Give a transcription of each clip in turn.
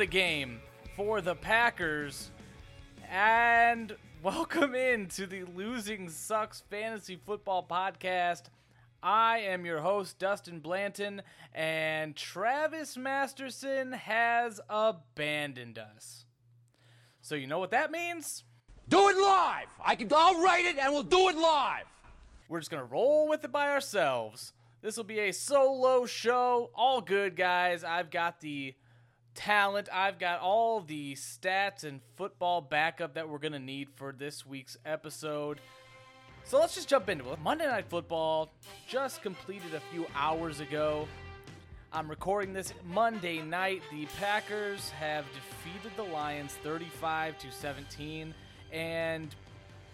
A game for the Packers. And welcome in to the Losing Sucks Fantasy Football Podcast. I am your host, Dustin Blanton, and Travis Masterson has abandoned us. So, you know what that means? Do it live. I can. I'll write it, and we'll do it live. We're just gonna roll with it by ourselves. This will be a solo show. All good, guys. I've got the talent. I've got all the stats and football backup that we're gonna need for this week's episode. So let's just jump into it. Monday Night Football just completed a few hours ago. I'm recording this Monday night. The Packers have defeated the Lions 35 to 17. And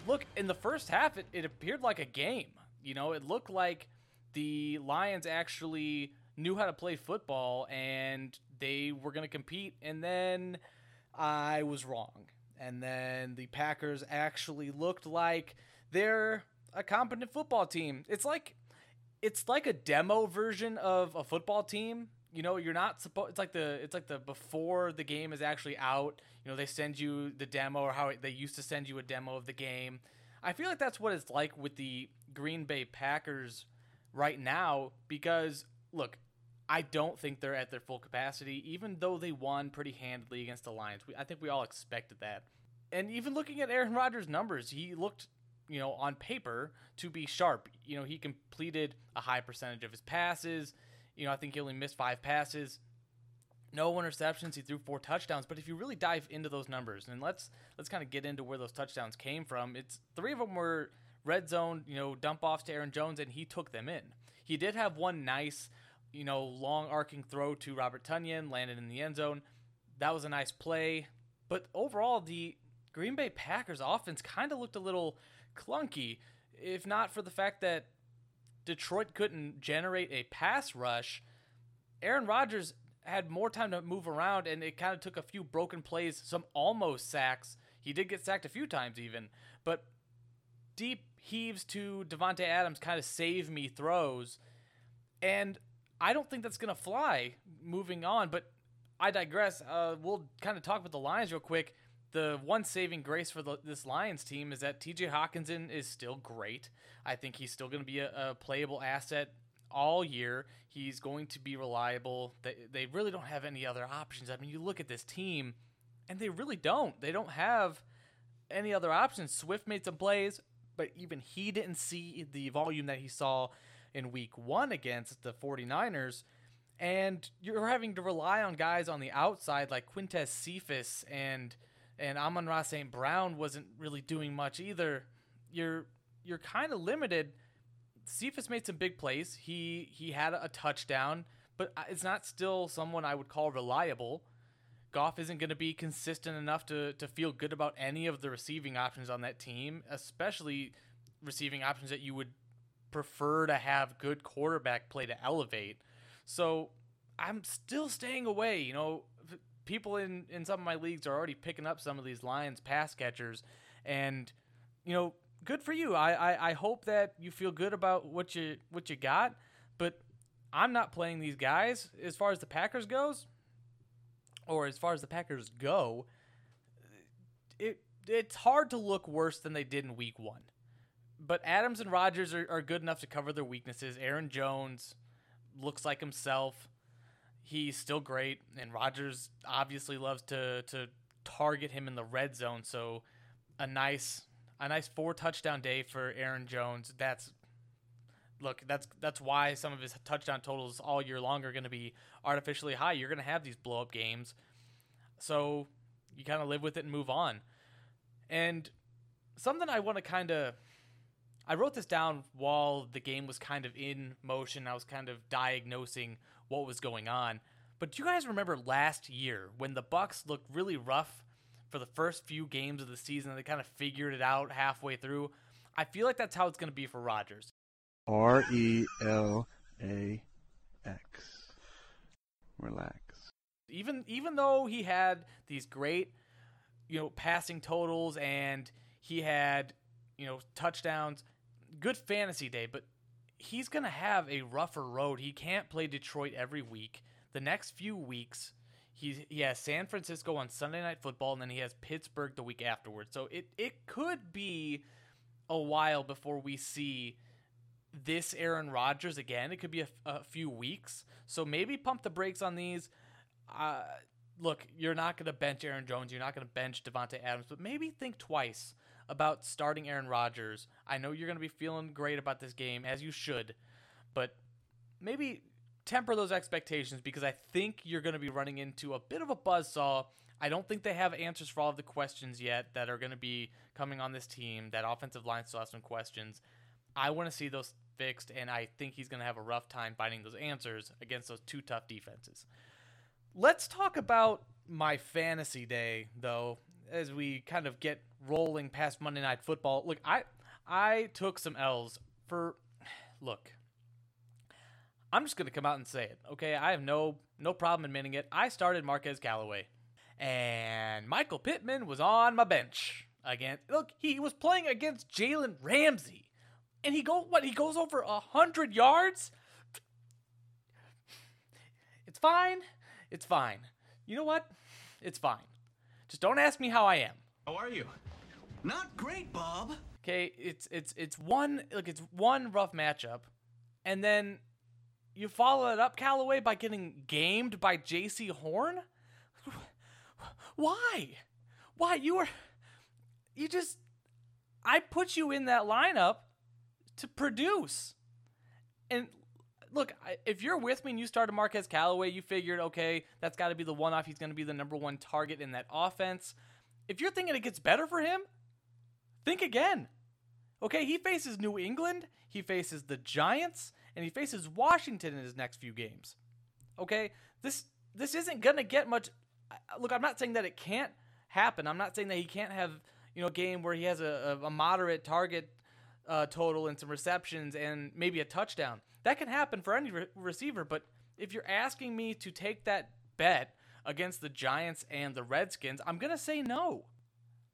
look, in the first half, it, it appeared like a game. You know, it looked like the Lions actually knew how to play football and they were going to compete. And then I was wrong. And then the Packers actually looked like they're a competent football team. It's like it's like a demo version of a football team. You know, you're not supposed. It's like the it's like the before the game is actually out. You know, they send you the demo or how they used to send you a demo of the game. I feel like that's what it's like with the Green Bay Packers right now because look, I don't think they're at their full capacity, even though they won pretty handily against the Lions. We, I think we all expected that. And even looking at Aaron Rodgers' numbers, he looked you know, on paper to be sharp. You know, he completed a high percentage of his passes. You know, I think he only missed five passes. No interceptions. He threw four touchdowns. But if you really dive into those numbers, and let's let's kind of get into where those touchdowns came from. It's three of them were red zone, you know, dump offs to Aaron Jones, and he took them in. He did have one nice, you know, long arcing throw to Robert Tonyan, landed in the end zone. That was a nice play. But overall, the Green Bay Packers offense kind of looked a little clunky, if not for the fact that Detroit couldn't generate a pass rush. Aaron Rodgers had more time to move around, and it kind of took a few broken plays, some almost sacks. He did get sacked a few times, even, but deep heaves to Davante Adams kind of save me throws, and I don't think that's gonna fly. Moving on, but I digress. Uh, we'll kind of talk about the Lions real quick the one saving grace for the, this Lions team is that TJ Hockenson is still great. I think he's still going to be a, a, playable asset all year. He's going to be reliable. They, they really don't have any other options. I mean, you look at this team, and they really don't. They don't have any other options. Swift made some plays, but even he didn't see the volume that he saw in week one against the 49ers. And you're having to rely on guys on the outside like Quintez Cephus and – and Amon-Ra St. Brown wasn't really doing much either. You're you're kind of limited. Cephus made some big plays. He he had a touchdown, but it's not still someone I would call reliable. Goff isn't going to be consistent enough to to feel good about any of the receiving options on that team, especially receiving options that you would prefer to have good quarterback play to elevate. So I'm still staying away. You know, people in in some of my leagues are already picking up some of these Lions pass catchers, and you know, good for you. I, I I hope that you feel good about what you what you got, but I'm not playing these guys as far as the Packers goes, or as far as the Packers go. It it's hard to look worse than they did in Week One, but Adams and Rodgers are, are good enough to cover their weaknesses. Aaron Jones looks like himself he's still great, and Rodgers obviously loves to to target him in the red zone. So a nice a nice four touchdown day for Aaron Jones. That's look, that's that's why some of his touchdown totals all year long are going to be artificially high. You're going to have these blow up games, so you kind of live with it and move on. And something I want to kind of I wrote this down while the game was kind of in motion. I was kind of diagnosing what was going on. But do you guys remember last year when the Bucks looked really rough for the first few games of the season? They kind of figured it out halfway through. I feel like that's how it's going to be for Rodgers. R E L A X. Relax. Even even though he had these great, you know, passing totals and he had, you know, touchdowns, good fantasy day, but he's going to have a rougher road. He can't play Detroit every week. The next few weeks, he, he has San Francisco on Sunday Night Football, and then he has Pittsburgh the week afterwards. So it, it could be a while before we see this Aaron Rodgers again. It could be a, a few weeks. So maybe pump the brakes on these. Uh, look, you're not going to bench Aaron Jones. You're not going to bench Davante Adams, but maybe think twice about starting Aaron Rodgers. I know you're going to be feeling great about this game, as you should, but maybe temper those expectations because I think you're going to be running into a bit of a buzzsaw. I don't think they have answers for all of the questions yet that are going to be coming on this team. That offensive line still has some questions. I want to see those fixed, and I think he's going to have a rough time finding those answers against those two tough defenses. Let's talk about my fantasy day, though, as we kind of get rolling past Monday Night Football. Look, I I took some L's for. Look, I'm just gonna come out and say it. Okay, I have no no problem admitting it. I started Marquez Callaway, and Michael Pittman was on my bench again. Look, he was playing against Jalen Ramsey, and he go what? He goes over a hundred yards. It's fine. It's fine. You know what? It's fine. Just don't ask me how I am. How are you? Not great, Bob. Okay, it's it's it's one look, it's one rough matchup, and then you follow it up, Callaway, by getting gamed by Jaycee Horn. Why? Why you were? You just I put you in that lineup to produce, and look, if you're with me and you started Marquez Callaway, you figured, okay, that's got to be the one off. He's going to be the number one target in that offense. If you're thinking it gets better for him, think again. Okay, he faces New England, he faces the Giants, and he faces Washington in his next few games. Okay, this this isn't gonna get much. Look, I'm not saying that it can't happen. I'm not saying that he can't have you know a game where he has a, a moderate target uh, total and some receptions and maybe a touchdown. That can happen for any re- receiver. But if you're asking me to take that bet against the Giants and the Redskins, I'm gonna say no.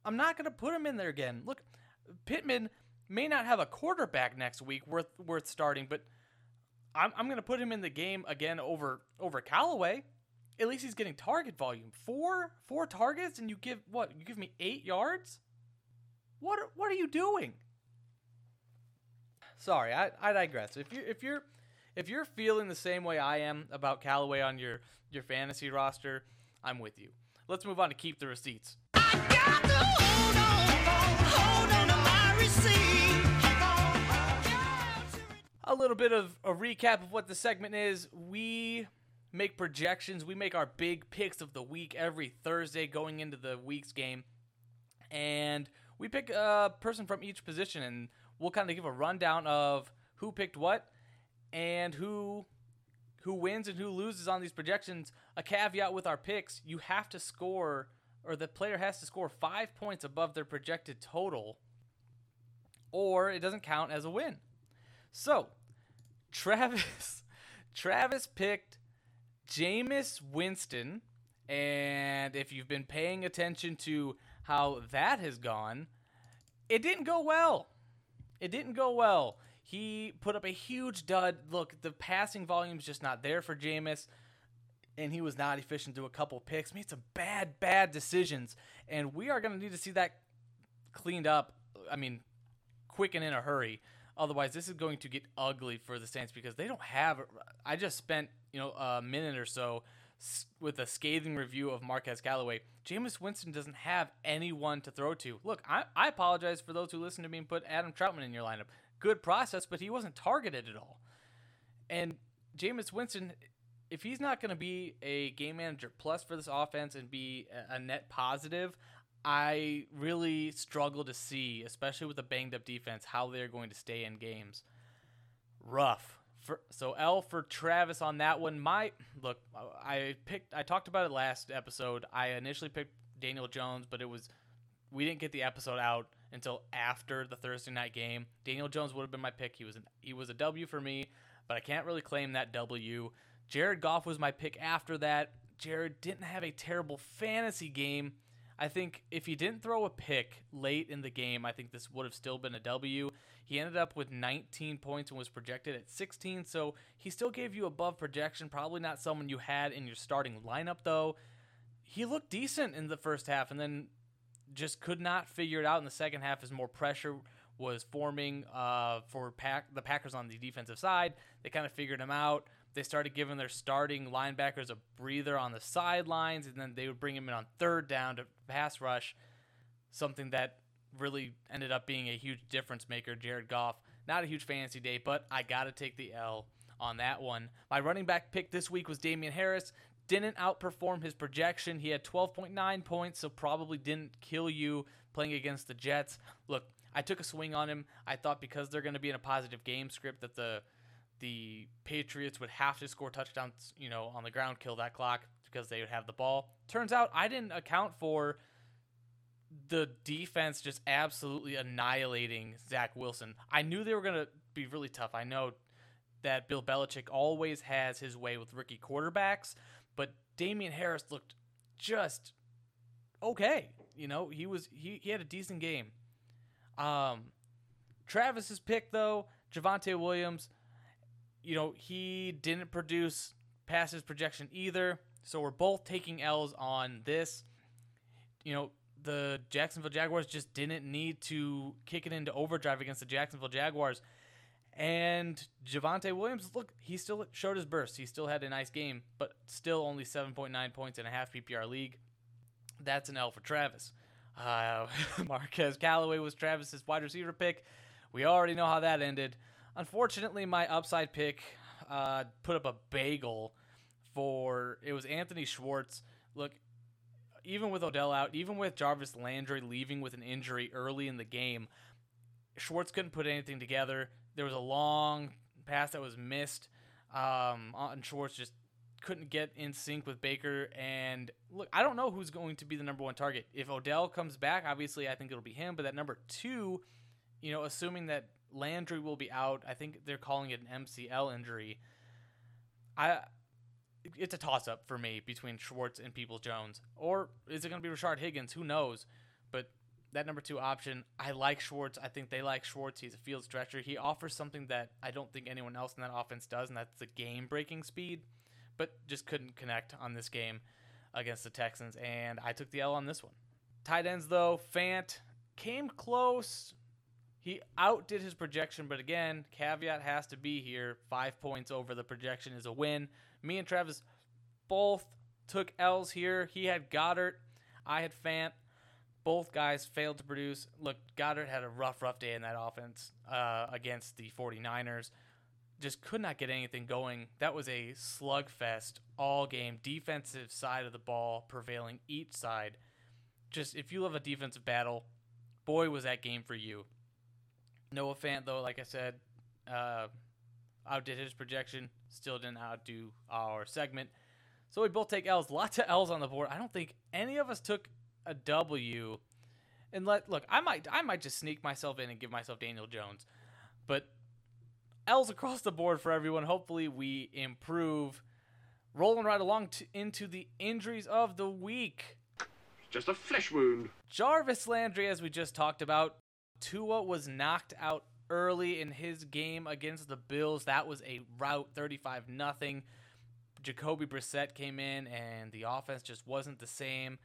I'm not gonna put him in there again. Look, Pittman may not have a quarterback next week worth worth starting, but I'm, I'm going to put him in the game again over over Callaway. At least he's getting target volume. Four four targets, and you give what? You give me eight yards? What are, what are you doing? Sorry, I, I digress. If you if you're if you're feeling the same way I am about Callaway on your your fantasy roster, I'm with you. Let's move on to keep the receipts. A little bit of a recap of what the segment is. We make projections. We make our big picks of the week every Thursday going into the week's game. And we pick a person from each position and we'll kind of give a rundown of who picked what and who who wins and who loses on these projections. A caveat with our picks, you have to score or the player has to score 5 points above their projected total or it doesn't count as a win. So, Travis Travis picked Jameis Winston, and if you've been paying attention to how that has gone, it didn't go well. It didn't go well. He put up a huge dud. Look, the passing volume's just not there for Jameis, and he was not efficient through a couple picks. Made some bad, bad decisions, and we are going to need to see that cleaned up. I mean, quick and in a hurry. Otherwise, this is going to get ugly for the Saints because they don't have. I just spent you know a minute or so with a scathing review of Marquez Callaway. Jameis Winston doesn't have anyone to throw to. Look, I, I apologize for those who listen to me and put Adam Trautman in your lineup. Good process, but he wasn't targeted at all. And Jameis Winston, if he's not going to be a game manager plus for this offense and be a net positive, I really struggle to see, especially with a banged up defense, how they're going to stay in games. Rough. For, so L for Travis on that one. My look, I picked. I talked about it last episode. I initially picked Daniel Jones, but it was we didn't get the episode out until after the Thursday night game. Daniel Jones would have been my pick. He was an, he was a W for me, but I can't really claim that W. Jared Goff was my pick after that. Jared didn't have a terrible fantasy game I think if he didn't throw a pick late in the game, I think this would have still been a W. He ended up with 19 points and was projected at 16, so he still gave you above projection. Probably not someone you had in your starting lineup, though. He looked decent in the first half and then just could not figure it out in the second half as more pressure was forming uh, for pack the Packers on the defensive side. They kind of figured him out. They started giving their starting linebackers a breather on the sidelines, and then they would bring him in on third down to pass rush, something that really ended up being a huge difference maker. Jared Goff, not a huge fantasy day, but I got to take the L on that one. My running back pick this week was Damien Harris. Didn't outperform his projection. He had 12.9 points, so probably didn't kill you playing against the Jets. Look, I took a swing on him. I thought because they're going to be in a positive game script that the the Patriots would have to score touchdowns, you know, on the ground, kill that clock because they would have the ball. Turns out I didn't account for the defense just absolutely annihilating Zach Wilson. I knew they were going to be really tough. I know that Bill Belichick always has his way with rookie quarterbacks, but Damien Harris looked just okay. You know, he was he, he had a decent game. Um Travis's pick though, Javonte Williams, you know, he didn't produce past his projection either. So we're both taking L's on this. You know, the Jacksonville Jaguars just didn't need to kick it into overdrive against the Jacksonville Jaguars. And Javonte Williams, look, he still showed his burst. He still had a nice game, but still only 7.9 points in a half PPR league. That's an L for Travis. Uh, Marquez Callaway was Travis's wide receiver pick. We already know how that ended. Unfortunately, my upside pick uh, put up a bagel for it was Anthony Schwartz. Look, even with Odell out, even with Jarvis Landry leaving with an injury early in the game, Schwartz couldn't put anything together. There was a long pass that was missed, um, and Schwartz just couldn't get in sync with Baker. And look, I don't know who's going to be the number one target. If Odell comes back, obviously I think it'll be him. But that number two, you know, assuming that Landry will be out. I think they're calling it an MCL injury. I it's a toss up for me between Schwartz and Peoples Jones. Or is it going to be Rashard Higgins? Who knows? But that number two option, I like Schwartz. I think they like Schwartz. He's a field stretcher. He offers something that I don't think anyone else in that offense does, and that's the game breaking speed. But just couldn't connect on this game against the Texans, and I took the L on this one. Tight ends, though, Fant came close, he outdid his projection, but again, caveat has to be here. Five points over the projection is a win. Me and Travis both took L's here. He had Goedert, I had Fant. Both guys failed to produce. Look, Goedert had a rough, rough day in that offense uh, against the 49ers. Just could not get anything going. That was a slugfest all game. Defensive side of the ball prevailing each side. Just if you love a defensive battle, boy, was that game for you. Noah Fant, though, like I said, uh, outdid his projection. Still didn't outdo our segment. So we both take L's. Lots of L's on the board. I don't think any of us took a W. And let look, I might I might just sneak myself in and give myself Daniel Jones. But L's across the board for everyone. Hopefully we improve. Rolling right along to, into the injuries of the week. Just a flesh wound. Jarvis Landry, as we just talked about, Tua was knocked out early in his game against the Bills. That was a rout 35 nothing. Jacoby Brissett came in and the offense just wasn't the same.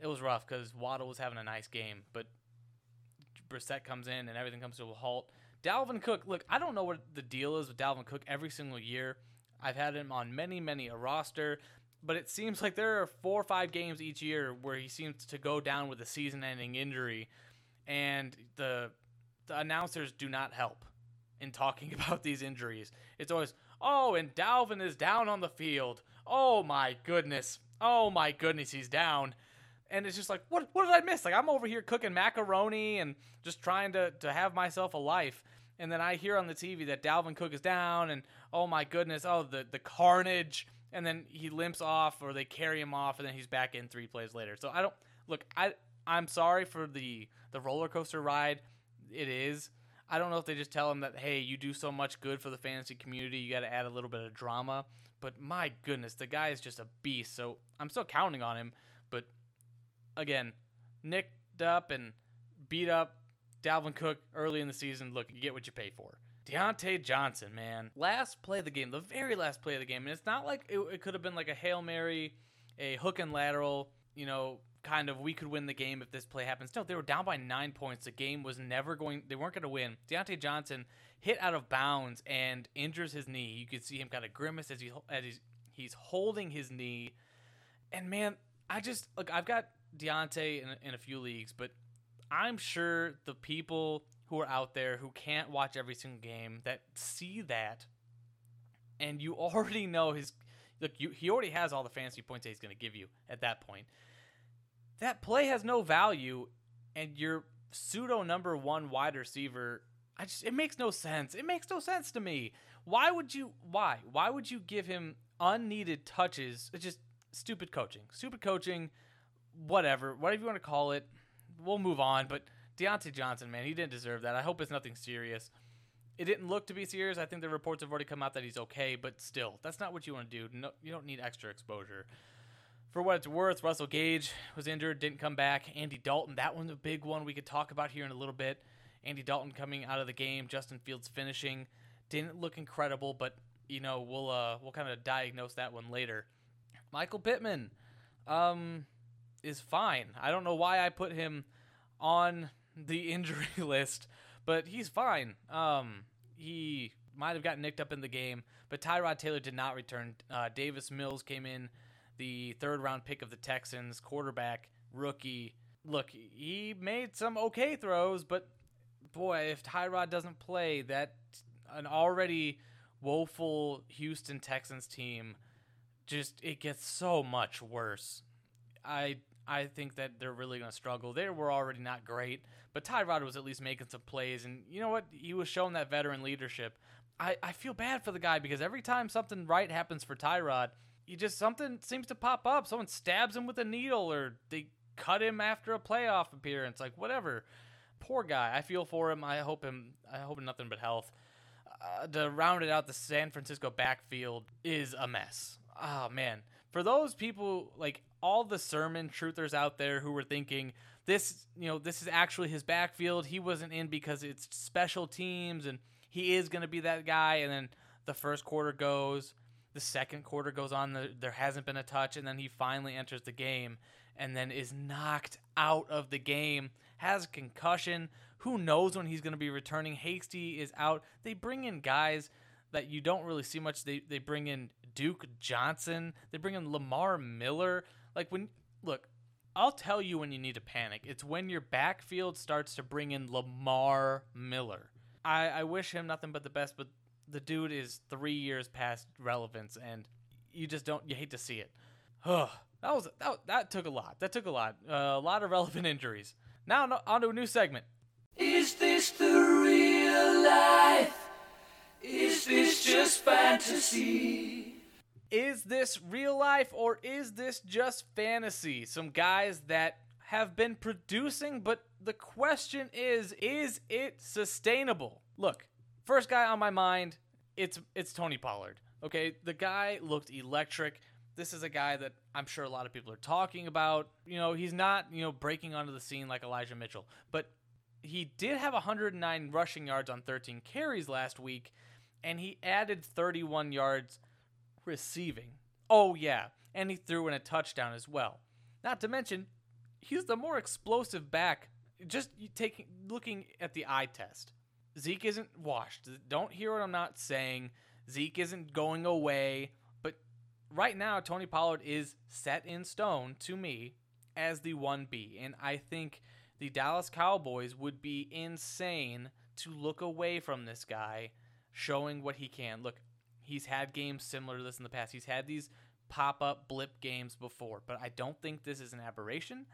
It was rough because Waddle was having a nice game, but Brissett comes in and everything comes to a halt. Dalvin Cook, look, I don't know what the deal is with Dalvin Cook every single year. I've had him on many, many a roster, but it seems like there are four or five games each year where he seems to go down with a season ending injury and the the announcers do not help in talking about these injuries. It's always, oh, and Dalvin is down on the field. Oh my goodness. Oh my goodness, he's down. And it's just like, what what did I miss? Like I'm over here cooking macaroni and just trying to, to have myself a life. And then I hear on the TV that Dalvin Cook is down and oh my goodness, oh the, the carnage. And then he limps off or they carry him off and then he's back in three plays later. So I don't look, I I'm sorry for the the roller coaster ride. It is. I don't know if they just tell him that hey, you do so much good for the fantasy community, you got to add a little bit of drama. But my goodness, the guy is just a beast. So I'm still counting on him. But again, nicked up and beat up Dalvin Cook early in the season, look, you get what you pay for. Diontae Johnson, man. Last play of the game, the very last play of the game. And it's not like it, it could have been like a Hail Mary, a hook and lateral, you know, kind of we could win the game if this play happens. No, they were down by nine points. The game was never going, they weren't going to win. Diontae Johnson hit out of bounds and injures his knee. You could see him kind of grimace as, he, as he's, he's holding his knee. And man, I just, look, I've got Diontae in, in a few leagues, but I'm sure the people who are out there who can't watch every single game that see that, and you already know his look. You, he already has all the fantasy points that he's going to give you at that point. That play has no value, and your pseudo number one wide receiver. I just it makes no sense. It makes no sense to me. Why would you? Why? Why would you give him unneeded touches? It's just stupid coaching. Stupid coaching. Whatever. Whatever you want to call it we'll move on. But Diontae Johnson, man, he didn't deserve that. I hope it's nothing serious. It didn't look to be serious. I think the reports have already come out that he's okay, but still, that's not what you want to do. No, you don't need extra exposure. For what it's worth, Russell Gage was injured, didn't come back. Andy Dalton, that one's a big one we could talk about here in a little bit. Andy Dalton coming out of the game, Justin Fields finishing, didn't look incredible, but you know we'll uh, we'll kind of diagnose that one later. Michael Pittman, um, is fine. I don't know why I put him on the injury list, but he's fine. Um, he might have gotten nicked up in the game, but Tyrod Taylor did not return. Uh, Davis Mills came in, the third round pick of the Texans, quarterback, rookie. Look, he made some okay throws, but boy, if Tyrod doesn't play, that an already woeful Houston Texans team just it gets so much worse. I I think that they're really going to struggle. They were already not great, but Tyrod was at least making some plays, and you know what? He was showing that veteran leadership. I, I feel bad for the guy because every time something right happens for Tyrod, he just something seems to pop up. Someone stabs him with a needle, or they cut him after a playoff appearance, like whatever. Poor guy. I feel for him. I hope him. I hope nothing but health. Uh, to round it out, the San Francisco backfield is a mess. Oh man, for those people like all the sermon truthers out there who were thinking this, you know, this is actually his backfield. He wasn't in because it's special teams and he is going to be that guy. And then the first quarter goes, the second quarter goes on, there hasn't been a touch, and then he finally enters the game and then is knocked out of the game, has concussion. Who knows when he's going to be returning? Hasty is out. They bring in guys that you don't really see much. They they bring in Duke Johnson. They bring in Lamar Miller. Like when look, I'll tell you when you need to panic. It's when your backfield starts to bring in Lamar Miller. I, I wish him nothing but the best, but the dude is three years past relevance, and you just don't. You hate to see it. Ugh, that was that, that took a lot. That took a lot. Uh, a lot of relevant injuries. Now no, on to a new segment. Is this the real life? Is this just fantasy? Is this real life or is this just fantasy? Some guys that have been producing, but the question is, is it sustainable? Look, first guy on my mind, it's it's Tony Pollard. Okay, the guy looked electric. This is a guy that I'm sure a lot of people are talking about. You know, he's not, you know, breaking onto the scene like Elijah Mitchell, but he did have 109 rushing yards on 13 carries last week, and he added 31 yards receiving. Oh, yeah, and he threw in a touchdown as well. Not to mention, he's the more explosive back. Just taking looking at the eye test. Zeke isn't washed. Don't hear what I'm not saying. Zeke isn't going away, but right now Tony Pollard is set in stone to me as the 1B, and I think the Dallas Cowboys would be insane to look away from this guy showing what he can. Look, he's had games similar to this in the past. He's had these pop up blip games before, but I don't think this is an aberration.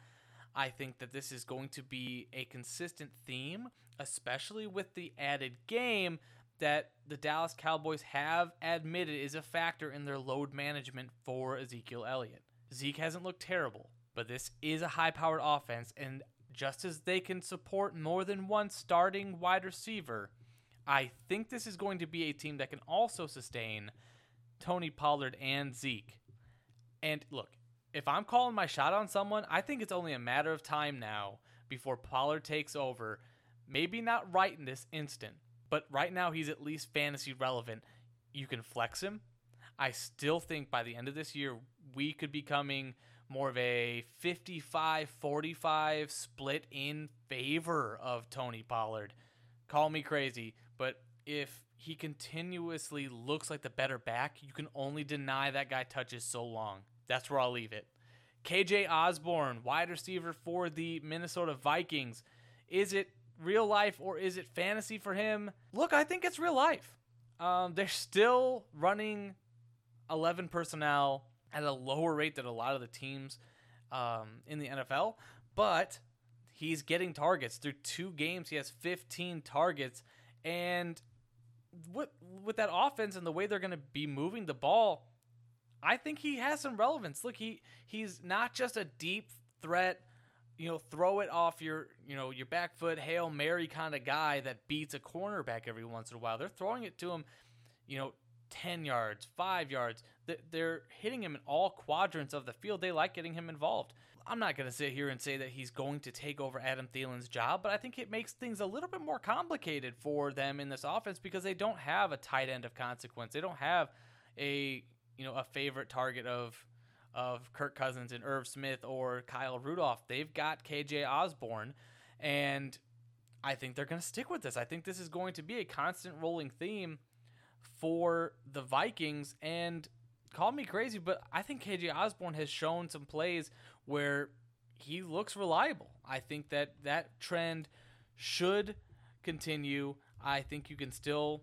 I think that this is going to be a consistent theme, especially with the added game that the Dallas Cowboys have admitted is a factor in their load management for Ezekiel Elliott. Zeke hasn't looked terrible, but this is a high powered offense, and just as they can support more than one starting wide receiver, I think this is going to be a team that can also sustain Tony Pollard and Zeke. And look, if I'm calling my shot on someone, I think it's only a matter of time now before Pollard takes over. Maybe not right in this instant, but right now he's at least fantasy relevant. You can flex him. I still think by the end of this year, we could be coming more of a 55 45 split in favor of Tony Pollard. Call me crazy, but if he continuously looks like the better back, you can only deny that guy touches so long. That's where I'll leave it. KJ Osborn, wide receiver for the Minnesota Vikings. Is it real life or is it fantasy for him? Look, I think it's real life. Um, they're still running 11 personnel at a lower rate than a lot of the teams um, in the NFL, but he's getting targets through two games. He has 15 targets, and with with that offense and the way they're going to be moving the ball, I think he has some relevance. Look, he he's not just a deep threat, you know, throw it off your you know your back foot hail mary kind of guy that beats a cornerback every once in a while. They're throwing it to him, you know, 10 yards, 5 yards. They're hitting him in all quadrants of the field. They like getting him involved. I'm not going to sit here and say that he's going to take over Adam Thielen's job, but I think it makes things a little bit more complicated for them in this offense because they don't have a tight end of consequence. They don't have a, you know, a favorite target of of Kirk Cousins and Irv Smith or Kyle Rudolph. They've got KJ Osborn and I think they're going to stick with this. I think this is going to be a constant rolling theme for the Vikings. And call me crazy, but I think KJ Osborn has shown some plays where he looks reliable. I think that that trend should continue. I think you can still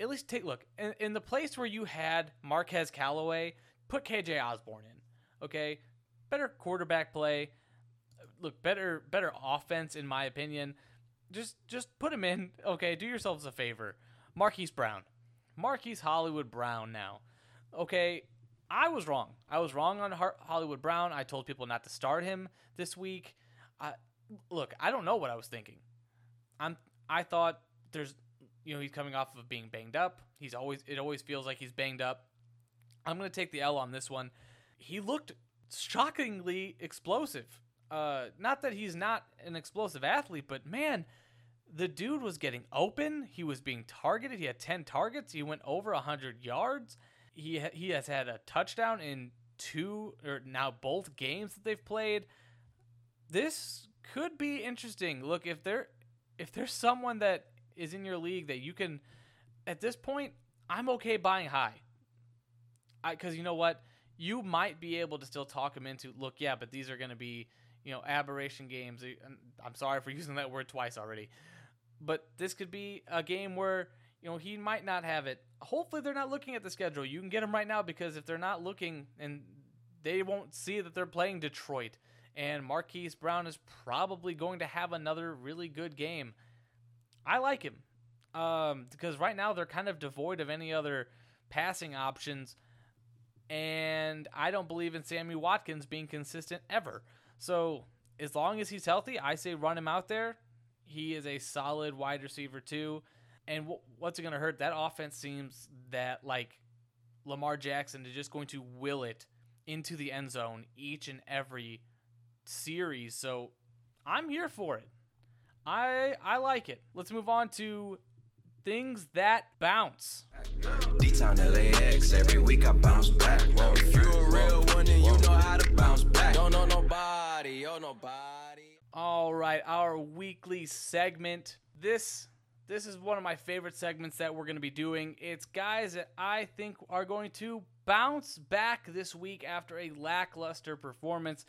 at least take look in, in the place where you had Marquez Callaway, put KJ Osborn in. Okay, better quarterback play. Look, better better offense in my opinion. Just just put him in. Okay, do yourselves a favor. Marquise Brown, Marquise Hollywood Brown now. Okay, I was wrong. I was wrong on Hollywood Brown. I told people not to start him this week. I, look, I don't know what I was thinking. I'm I thought there's you know, he's coming off of being banged up. He's always it always feels like he's banged up. I'm to take the L on this one. He looked shockingly explosive. Uh not that he's not an explosive athlete, but man, the dude was getting open. He was being targeted. He had 10 targets. He went over 100 yards. He ha- he has had a touchdown in two or now both games that they've played. This could be interesting. Look, if there if there's someone that is in your league that you can at this point, I'm okay buying high. Cuz you know what? You might be able to still talk him into look, yeah, but these are going to be, you know, aberration games. Uh, I'm sorry for using that word twice already but this could be a game where you know he might not have it. Hopefully, they're not looking at the schedule. You can get them right now because if they're not looking, and they won't see that they're playing Detroit, and Marquise Brown is probably going to have another really good game. I like him um, because right now they're kind of devoid of any other passing options, and I don't believe in Sammy Watkins being consistent ever. So as long as he's healthy, I say run him out there he is a solid wide receiver too. And w- what's it going to hurt? That offense seems that like Lamar Jackson is just going to will it into the end zone each and every series. So I'm here for it. I I like it. Let's move on to things that bounce. D-Town LAX, every week I bounce back. if you a real one, then you know how to bounce back. Don't know nobody, oh nobody. All right, our weekly segment. This this is one of my favorite segments that we're going to be doing. It's guys that I think are going to bounce back this week after a lackluster performance.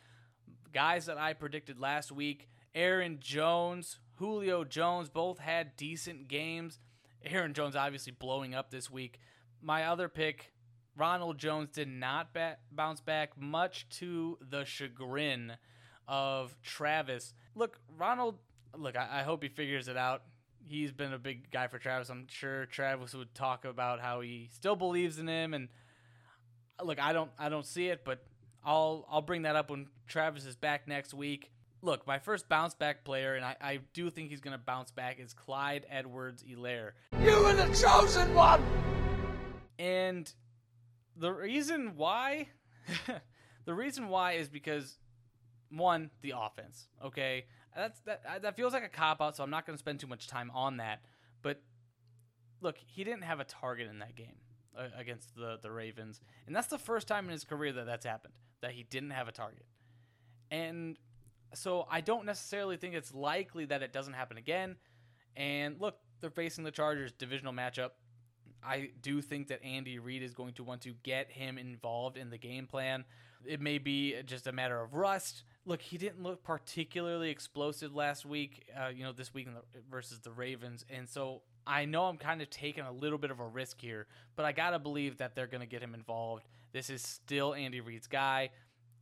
Guys that I predicted last week, Aaron Jones, Julio Jones both had decent games. Aaron Jones obviously blowing up this week. My other pick, Ronald Jones did not bounce back much to the chagrin of Travis. Look, Ronald, look, I, I hope he figures it out. He's been a big guy for Travis. I'm sure Travis would talk about how he still believes in him and look, I don't I don't see it, but I'll I'll bring that up when Travis is back next week. Look, my first bounce back player, and I, I do think he's gonna bounce back, is Clyde Edwards Helaire. You were the chosen one! And the reason why The reason why is because one, the offense. Okay, that's that that feels like a cop out, so I'm not going to spend too much time on that. But look, he didn't have a target in that game uh, against the the Ravens, and that's the first time in his career that that's happened that he didn't have a target. And so I don't necessarily think it's likely that it doesn't happen again. And look, they're facing the Chargers divisional matchup. I do think that Andy Reid is going to want to get him involved in the game plan. It may be just a matter of rust. Look, he didn't look particularly explosive last week, uh, you know, this week the, versus the Ravens. And so I know I'm kind of taking a little bit of a risk here, but I got to believe that they're going to get him involved. This is still Andy Reid's guy.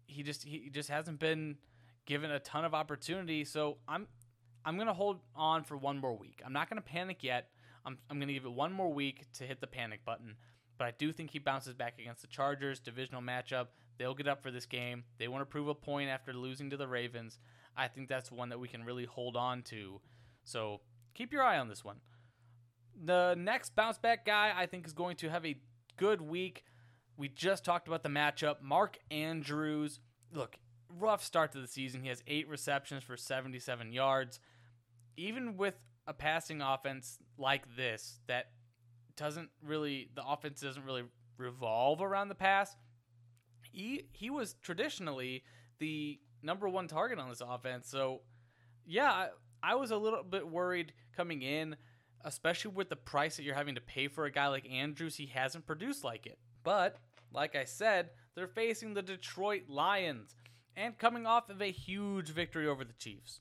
He just he just hasn't been given a ton of opportunity, so I'm I'm to hold on for one more week. I'm not to panic yet. I'm, I'm to give it one more week to hit the panic button. But I do think he bounces back against the Chargers, divisional matchup. They'll get up for this game. They want to prove a point after losing to the Ravens. I think that's one that we can really hold on to. So keep your eye on this one. The next bounce back guy I think is going to have a good week. We just talked about the matchup. Mark Andrews. Look, rough start to the season. He has eight receptions for 77 yards. Even with a passing offense like this that doesn't really the offense doesn't really revolve around the pass. He he was traditionally the number one target on this offense. So yeah, I, I was a little bit worried coming in, especially with the price that you're having to pay for a guy like Andrews. He hasn't produced like it. But like I said, they're facing the Detroit Lions and coming off of a huge victory over the Chiefs.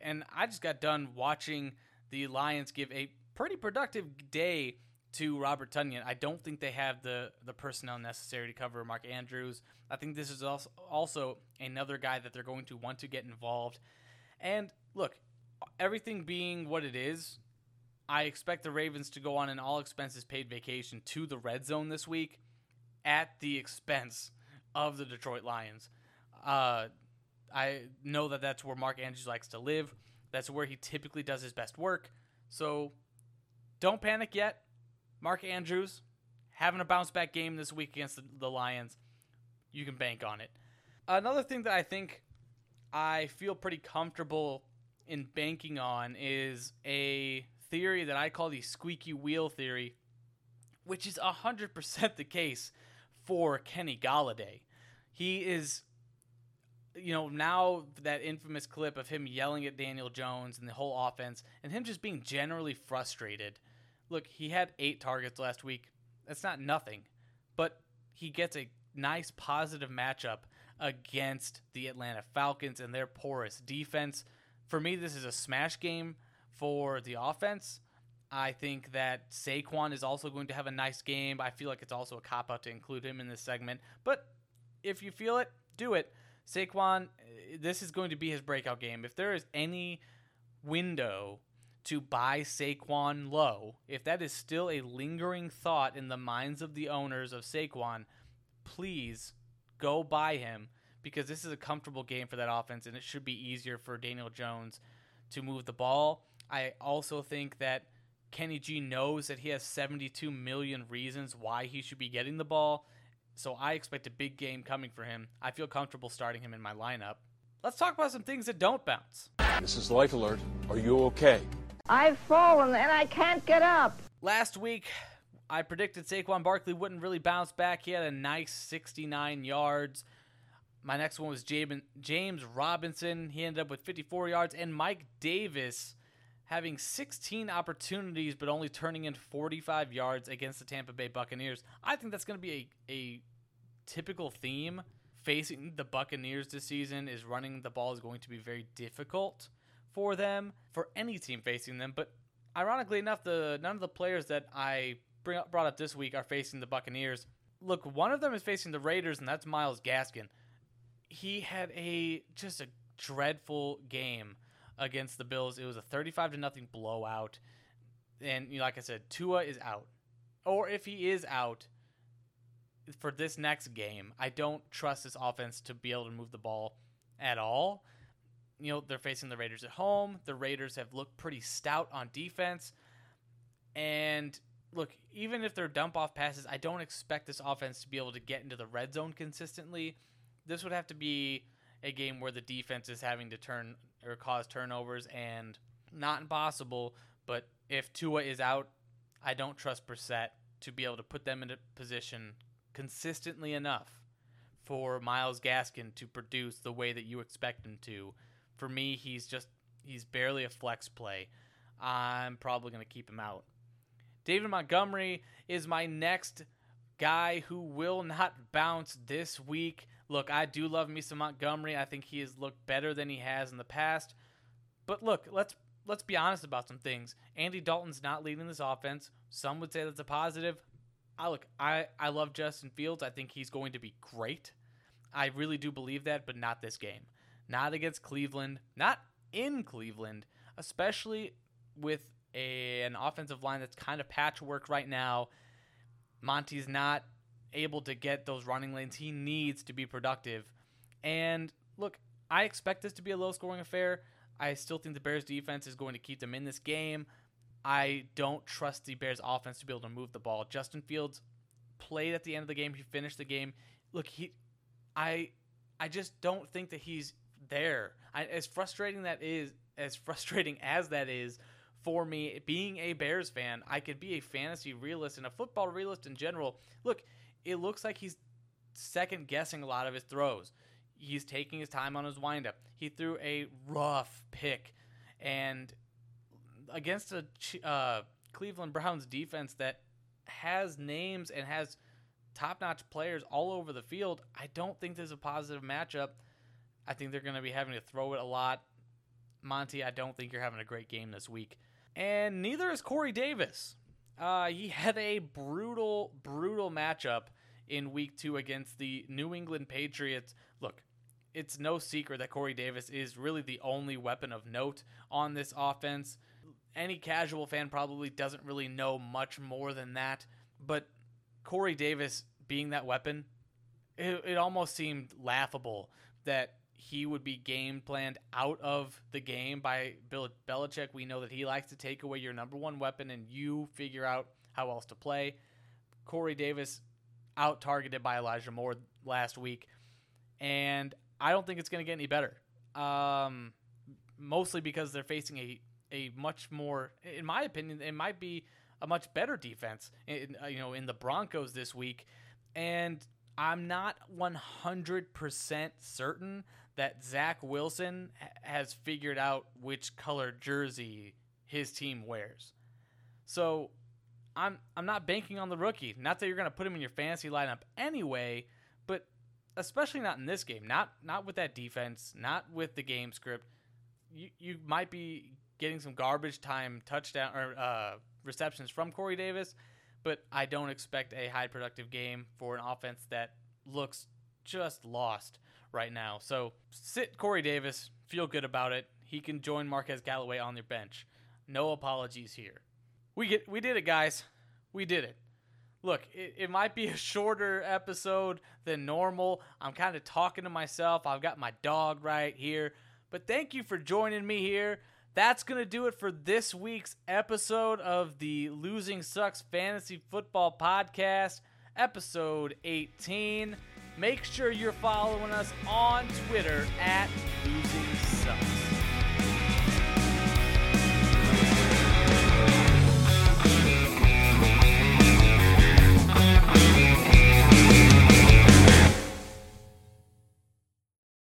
And I just got done watching the Lions give a pretty productive day to Robert Tonyan. I don't think they have the the personnel necessary to cover Mark Andrews. I think this is also also another guy that they're going to want to get involved. And look, everything being what it is, I expect the Ravens to go on an all expenses paid vacation to the red zone this week at the expense of the Detroit Lions. Uh, I know that that's where Mark Andrews likes to live. That's where he typically does his best work. So don't panic yet. Mark Andrews having a bounce back game this week against the, the Lions. You can bank on it. Another thing that I think I feel pretty comfortable in banking on is a theory that I call the squeaky wheel theory, which is 100% the case for Kenny Golladay. He is you know, now that infamous clip of him yelling at Daniel Jones and the whole offense and him just being generally frustrated. Look, he had eight targets last week. That's not nothing. But he gets a nice positive matchup against the Atlanta Falcons and their porous defense. For me, this is a smash game for the offense. I think that Saquon is also going to have a nice game. I feel like it's also a cop out to include him in this segment. But if you feel it, do it. Saquon, this is going to be his breakout game. If there is any window to buy Saquon low, if that is still a lingering thought in the minds of the owners of Saquon, please go buy him because this is a comfortable game for that offense and it should be easier for Daniel Jones to move the ball. I also think that Kenny G knows that he has 72 million reasons why he should be getting the ball so I expect a big game coming for him. I feel comfortable starting him in my lineup. Let's talk about some things that don't bounce. This is Life Alert. Are you okay? I've fallen and I can't get up. Last week, I predicted Saquon Barkley wouldn't really bounce back. He had a nice 69 yards. My next one was James Robinson. He ended up with 54 yards. And Mike Davis having 16 opportunities but only turning in 45 yards against the Tampa Bay Buccaneers. I think that's going to be a, a typical theme facing the Buccaneers this season is running the ball is going to be very difficult for them for any team facing them, but ironically enough the none of the players that I bring up, brought up this week are facing the Buccaneers. Look, one of them is facing the Raiders and that's Myles Gaskin. He had a just a dreadful game against the Bills. It was a 35 to nothing blowout. And you know, like I said, Tua is out. Or if he is out for this next game, I don't trust this offense to be able to move the ball at all. You know, they're facing the Raiders at home. The Raiders have looked pretty stout on defense. And look, even if they're dump off passes, I don't expect this offense to be able to get into the red zone consistently this would have to be a game where the defense is having to turn or cause turnovers and not impossible, but if Tua is out, I don't trust Brissett to be able to put them into position consistently enough for Myles Gaskin to produce the way that you expect him to. For me, he's just he's barely a flex play. I'm probably going to keep him out. David Montgomery is my next guy who will not bounce this week. Look, I do love me some Montgomery. I think he has looked better than he has in the past. But look, let's let's be honest about some things. Andy Dalton's not leading this offense. Some would say that's a positive. I look, I I love Justin Fields. I think he's going to be great. I really do believe that, but not this game. Not against Cleveland, not in Cleveland, especially with a, an offensive line that's kind of patchwork right now. Monty's not able to get those running lanes he needs to be productive. And look, I expect this to be a low scoring affair. I still think the Bears defense is going to keep them in this game. I don't trust the Bears offense to be able to move the ball. Justin Fields played at the end of the game. He finished the game. Look, he I I just don't think that he's there. I, as frustrating that is, as frustrating as that is for me, being a Bears fan, I could be a fantasy realist and a football realist in general. Look, it looks like he's second guessing a lot of his throws. He's taking his time on his windup. He threw a rough pick, and against a uh, Cleveland Browns defense that has names and has top-notch players all over the field, I don't think there's a positive matchup. I think they're going to be having to throw it a lot. Monty, I don't think you're having a great game this week. And neither is Corey Davis. Uh, he had a brutal, brutal matchup in week two against the New England Patriots. Look, it's no secret that Corey Davis is really the only weapon of note on this offense. Any casual fan probably doesn't really know much more than that, but Corey Davis being that weapon, it, it almost seemed laughable that he would be game planned out of the game by Bill Belichick. We know that he likes to take away your number one weapon and you figure out how else to play. Corey Davis out targeted by Elijah Moore last week, and I don't think it's going to get any better. Um, mostly because they're facing a a much more, in my opinion, it might be a much better defense. In, you know, in the Broncos this week, and I'm not 100% certain that Zach Wilson has figured out which color jersey his team wears. So I'm I'm not banking on the rookie. Not that you're going to put him in your fantasy lineup anyway, but especially not in this game. Not not with that defense, not with the game script. You you might be getting some garbage time touchdown or uh, receptions from Corey Davis, but I don't expect a high productive game for an offense that looks just lost right now. So sit Corey Davis, feel good about it. He can join Marquez Callaway on your bench. No apologies here. We get we did it, guys. We did it. Look, it, it might be a shorter episode than normal. I'm kind of talking to myself. I've got my dog right here. But thank you for joining me here. That's going to do it for this week's episode of the Losing Sucks Fantasy Football Podcast, episode 18. Make sure you're following us on Twitter at Losing